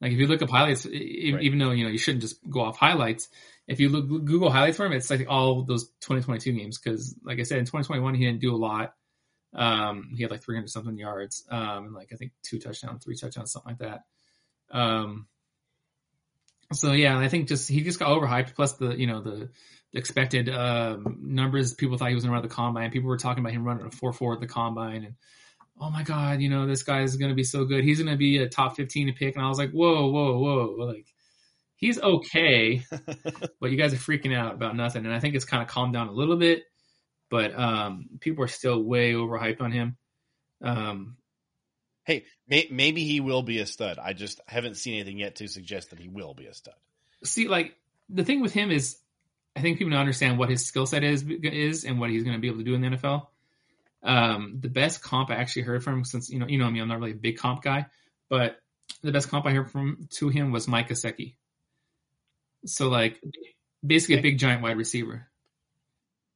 Like if you look up highlights, Right. even though you know you shouldn't just go off highlights. If you look Google highlights for him, it's like all those 2022 games because, like I said, in 2021 he didn't do a lot. Um, he had like 300 something yards, um, and like I think two touchdowns, three touchdowns, something like that. Um, so yeah, I think just he just got overhyped. Plus the you know the, expected um, numbers people thought he was going to run the combine. People were talking about him running a four four at the combine, and oh my god, you know this guy is going to be so good. He's going to be a top fifteen pick, and I was like, whoa, whoa, whoa, like he's okay, but you guys are freaking out about nothing. And I think it's kind of calmed down a little bit, but um, people are still way overhyped on him. Um, hey, may, maybe he will be a stud. I just haven't seen anything yet to suggest that he will be a stud. see like the thing with him is I think people don't understand what his skill set is is and what he's going to be able to do in the NFL. Um, the best comp I actually heard from since you know you know me I'm not really a big comp guy, but the best comp I heard from to him was Mike Gesicki. So like basically a big giant wide receiver.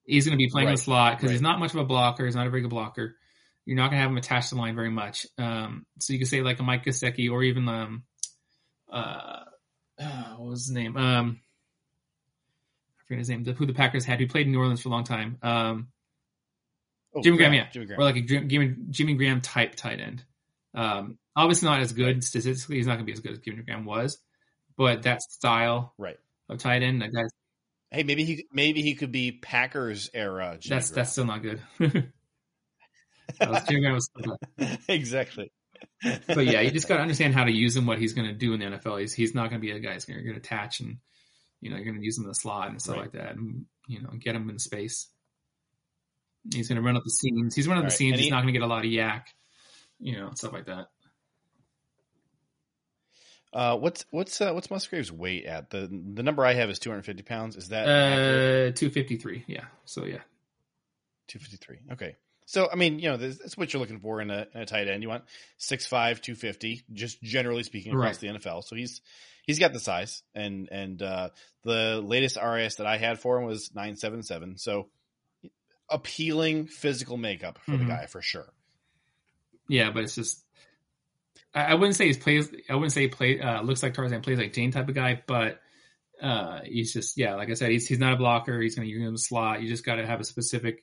He's going to be playing in Right. the slot because Right. he's not much of a blocker. He's not a very good blocker. You're not going to have him attached to the line very much. Um, so you could say like a Mike Gesicki or even um, uh, uh, what was his name? Um, I forget his name. The, who the Packers had, who played in New Orleans for a long time. Um, Oh, Jimmy Graham, yeah, Jimmy Graham. or like a Jimmy, Jimmy Graham type tight end. Um, obviously not as good statistically. He's not going to be as good as Jimmy Graham was, but that style right. of tight end, that guy's Hey, maybe he maybe he could be Packers era. Jimmy that's Graham. that's still not good. That was- was exactly. but yeah, you just got to understand how to use him, what he's going to do in the NFL. He's he's not going to be a guy that's going to attach and you know you're going to use him in the slot and stuff Right. like that, and you know get him in space. He's going to run up the seams. He's running the right, seams. and He's he- not going to get a lot of YAC, you know, stuff like that. Uh, what's what's uh, what's Musgrave's weight at? the The number I have is 250 pounds. Is that? Uh, two fifty three. Yeah. So yeah. 253. Okay. So, I mean, you know, that's what you're looking for in a, in a tight end. You want 6'5", 250, just generally speaking across the NFL. So he's he's got the size, and and uh, the latest RAS that I had for him was nine seven seven. So appealing physical makeup for Mhm. the guy for sure. Yeah, but it's just I, I wouldn't say he's plays. I wouldn't say he play uh, looks like Tarzan plays like Jane type of guy, but uh, he's just yeah, like I said, he's he's not a blocker. He's going to use him in the slot. You just got to have a specific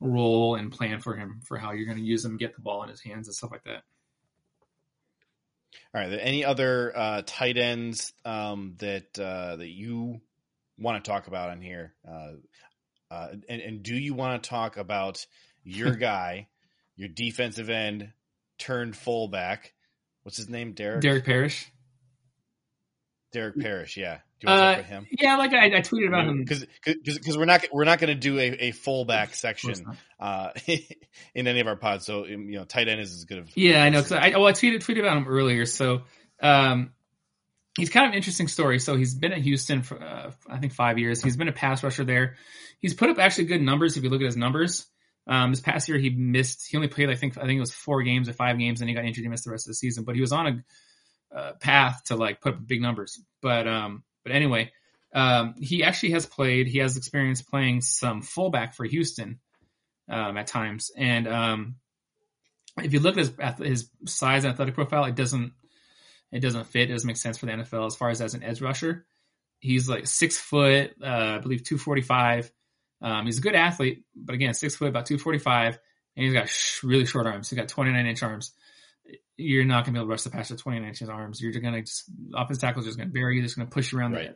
role and plan for him for how you're going to use him, get the ball in his hands and stuff like that. All right. Any other uh, tight ends um, that uh, that you want to talk about on here? Uh, uh, and, and do you want to talk about your guy, your defensive end turned fullback? What's his name? Derek. Derek Parrish. Derek Parrish. Yeah. Do you want Uh, him? yeah, like I, I tweeted about him. Because because we're not we're not going to do a, a fullback section uh, in any of our pods. So um, you know, tight end is as good of Yeah, I know. Cause I, well, I tweeted tweeted about him earlier. So, um, he's kind of an interesting story. So he's been at Houston for uh, I think five years. He's been a pass rusher there. He's put up actually good numbers if you look at his numbers. Um, this past year he missed. He only played I think I think it was four games or five games, and he got injured. He missed the rest of the season. But he was on a uh, path to like put up big numbers. But um, but anyway, um, he actually has played. He has experience playing some fullback for Houston um, at times, and um, if you look at his, his size and athletic profile, it doesn't it doesn't fit. It doesn't make sense for the NFL as far as as an edge rusher. He's like six foot, uh, I believe two forty five. Um, he's a good athlete, but again, six foot, about two forty five, and he's got sh- really short arms. He's got twenty nine inch arms. You're not gonna be able to rush the pass nine inch arms. You're gonna just offensive tackles just gonna bury you. Just gonna push you around Right.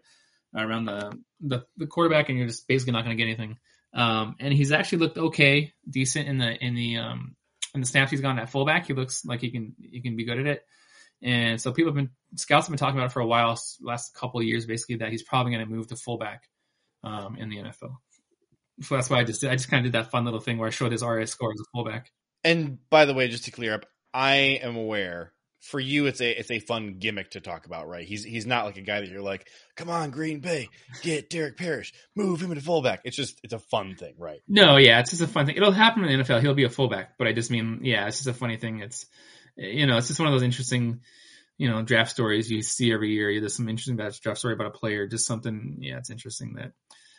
the around the, the the quarterback, and you're just basically not gonna get anything. Um, and he's actually looked okay, decent in the in the um in the snaps he's gone at fullback. He looks like he can he can be good at it. And so people have been scouts have been talking about it for a while, last couple of years, basically that he's probably going to move to fullback um, in the NFL. So that's why I just did. I just kind of did that fun little thing where I showed his RAS score as a fullback. And by the way, just to clear up, I am aware for you it's a it's a fun gimmick to talk about, right? He's he's not like a guy that you're like, come on, Green Bay, get Derek Parrish, move him into fullback. It's just it's a fun thing, right? No, yeah, it's just a fun thing. It'll happen in the NFL. He'll be a fullback, but I just mean, yeah, it's just a funny thing. It's you know, it's just one of those interesting, you know, draft stories you see every year. There's some interesting draft story about a player, just something. Yeah, it's interesting that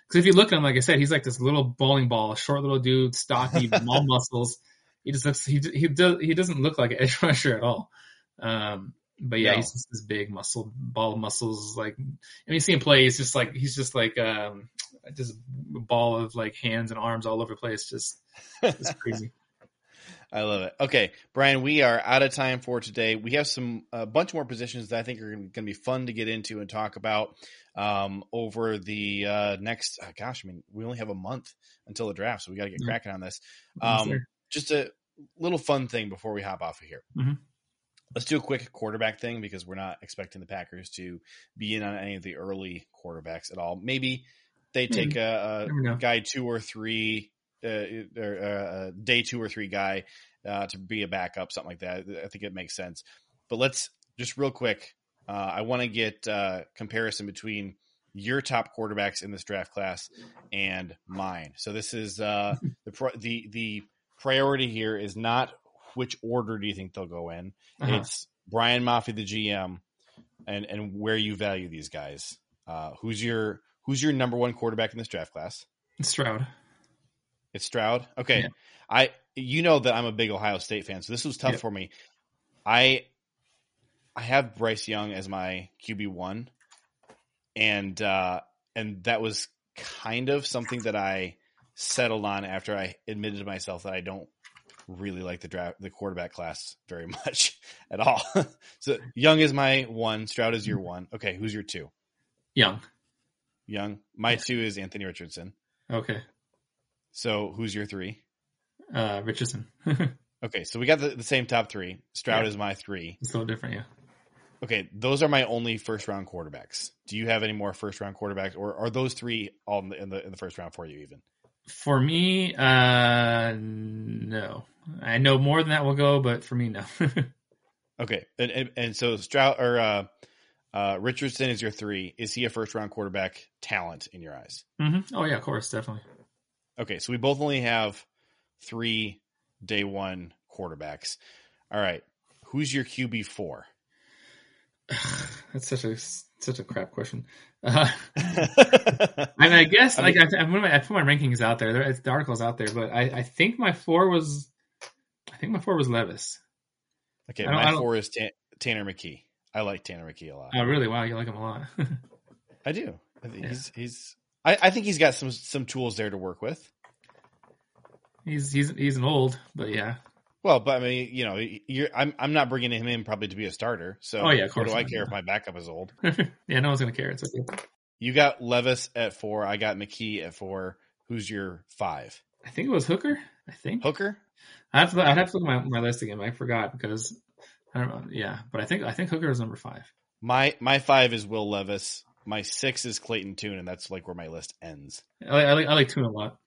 because if you look at him, like I said, he's like this little bowling ball, short little dude, stocky, all muscles. He just looks he he does he doesn't look like an edge rusher at all. Um, but yeah, No. he's just this big muscle ball of muscles. Like, and you see him play, he's just like he's just like um, just a ball of like hands and arms all over the place. Just it's crazy. I love it. Okay, Brian, we are out of time for today. We have some a bunch more positions that I think are going to be fun to get into and talk about um, over the uh, next. Uh, gosh, I mean, we only have a month until the draft, so we got to get Yeah. cracking on this. Um, sir. Just a little fun thing before we hop off of here. Mhm. Let's do a quick quarterback thing because we're not expecting the Packers to be in on any of the early quarterbacks at all. Maybe they take a, Never know. a guy two or three, uh, or uh, a day two or three guy uh, to be a backup, something like that. I think it makes sense. But let's just real quick. Uh, I want to get uh, comparison between your top quarterbacks in this draft class and mine. So this is uh, the the the priority here is not which order do you think they'll go in. Uh-huh. It's Brian Maffey, the GM, and and where you value these guys. Uh, who's your who's your number one quarterback in this draft class? It's Stroud. It's Stroud. Okay, Yeah. I you know that I'm a big Ohio State fan, so this was tough Yeah. for me. I I have Bryce Young as my QB one, and uh, and that was kind of something that I settled on after I admitted to myself that I don't really like the draft the quarterback class very much at all. so Young is my one, Stroud is your one. Okay, who's your two? Young. Young. My two is Anthony Richardson. Okay. So who's your three? Uh, Richardson. Okay, so we got the, the same top three. Stroud Yeah. is my three. it's a little different, yeah. Okay, those are my only first round quarterbacks. Do you have any more first round quarterbacks, or are those three all in the in the, in the first round for you? Even For me, uh, no. I know more than that will go, but for me, no. okay, and and, and so Stroud or uh, uh, Richardson is your three. Is he a first round quarterback talent in your eyes? Mm-hmm. Oh yeah, of course, definitely. Okay, so we both only have three day one quarterbacks. All right, who's your QB four? That's such a such a crap question. Uh, I I guess I like I, I, put my, I put my rankings out there. there. The article's out there, but I, I think my four was, I think my four was Levis. Okay, I don't- I my four is Ta- Tanner McKee. I like Tanner McKee a lot. Oh, really? Wow, you like him a lot. I do. I think Yeah. he's he's. I, I think he's got some some tools there to work with. he's he's he's an old, but yeah. Well, but I mean, you know, you're, I'm I'm not bringing him in probably to be a starter. So, Oh, yeah, of what do I care if my backup is old? yeah, no one's gonna care. It's okay. You got Levis at four. I got McKee at four. Who's your five? I think it was Hooker. I think Hooker. I have to. I'd have to look at my, my list again. I forgot because I don't know. Yeah, but I think I think Hooker was number five. My my five is Will Levis. My six is Clayton Tune, and that's like where my list ends. I, like- I like I like Tune a lot.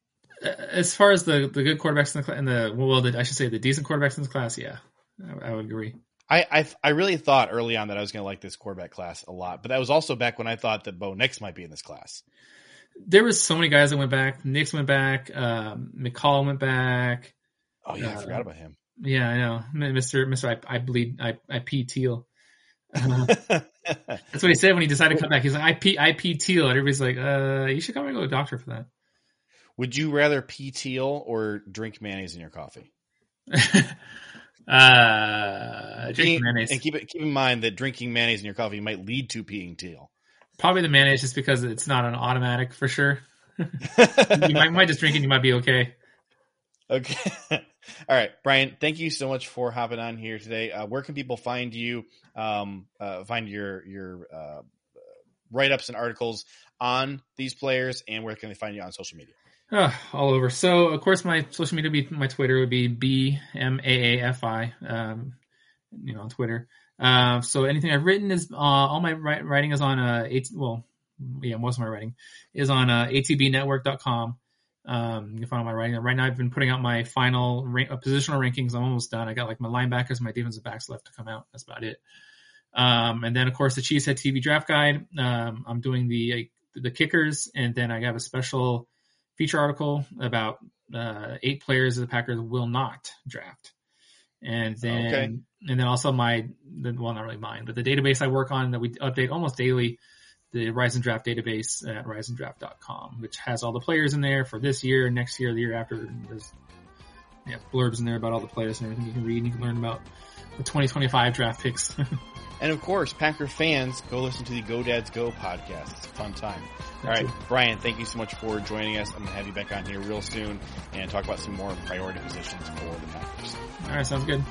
As far as the the good quarterbacks in the in the well, the, I should say the decent quarterbacks in this class, yeah, I, I would agree. I, I I really thought early on that I was going to like this quarterback class a lot, but that was also back when I thought that Bo Nix might be in this class. There was so many guys that went back. Nix went back. Um, McCall went back. Oh yeah, I Uh, forgot about him. Yeah, I know, Mister Mister. I, I bleed. I I pee teal. Uh, that's what he said when he decided to come back. He's like, I pee I pee teal, and everybody's like, uh, you should come and go to a doctor for that. Would you rather pee teal or drink mayonnaise in your coffee? uh, drinking mayonnaise. And keep it keep in mind that drinking mayonnaise in your coffee might lead to peeing teal. Probably the mayonnaise, just because it's not an automatic for sure. you might, might just drink it, you might be okay. Okay. All right, Brian. Thank you so much for hopping on here today. Uh, where can people find you? Um, uh, find your your uh, write ups and articles on these players, and where can they find you on social media? Uh, all over. So, of course, my social media, would be my Twitter would be b m a a f i. Um, you know, on Twitter. Uh, so anything I've written is uh, all my writing is on uh, well, yeah, most of my writing is on uh, atbnetwork.com. Um, you can find all my writing. Right now, I've been putting out my final rank, uh, positional rankings. I'm almost done. I got like my linebackers, my defensive backs left to come out. That's about it. Um, and then of course the Cheesehead TV draft guide. Um, I'm doing the the kickers, and then I have a special feature article about uh, eight players the Packers will not draft. And then, Okay. and then also my, well, not really mine, but the database I work on that we update almost daily, the Rise and Draft database at riseanddraft.com, which has all the players in there for this year, next year, the year after. There's yeah, blurbs in there about all the players and everything you can read. And you can learn about the 2025 draft picks. And of course, Packer fans, go listen to the Go Dads Go podcast. It's a fun time. All right, Brian, thank you so much for joining us. I'm going to have you back on here real soon and talk about some more priority positions for the Packers. all right, sounds good.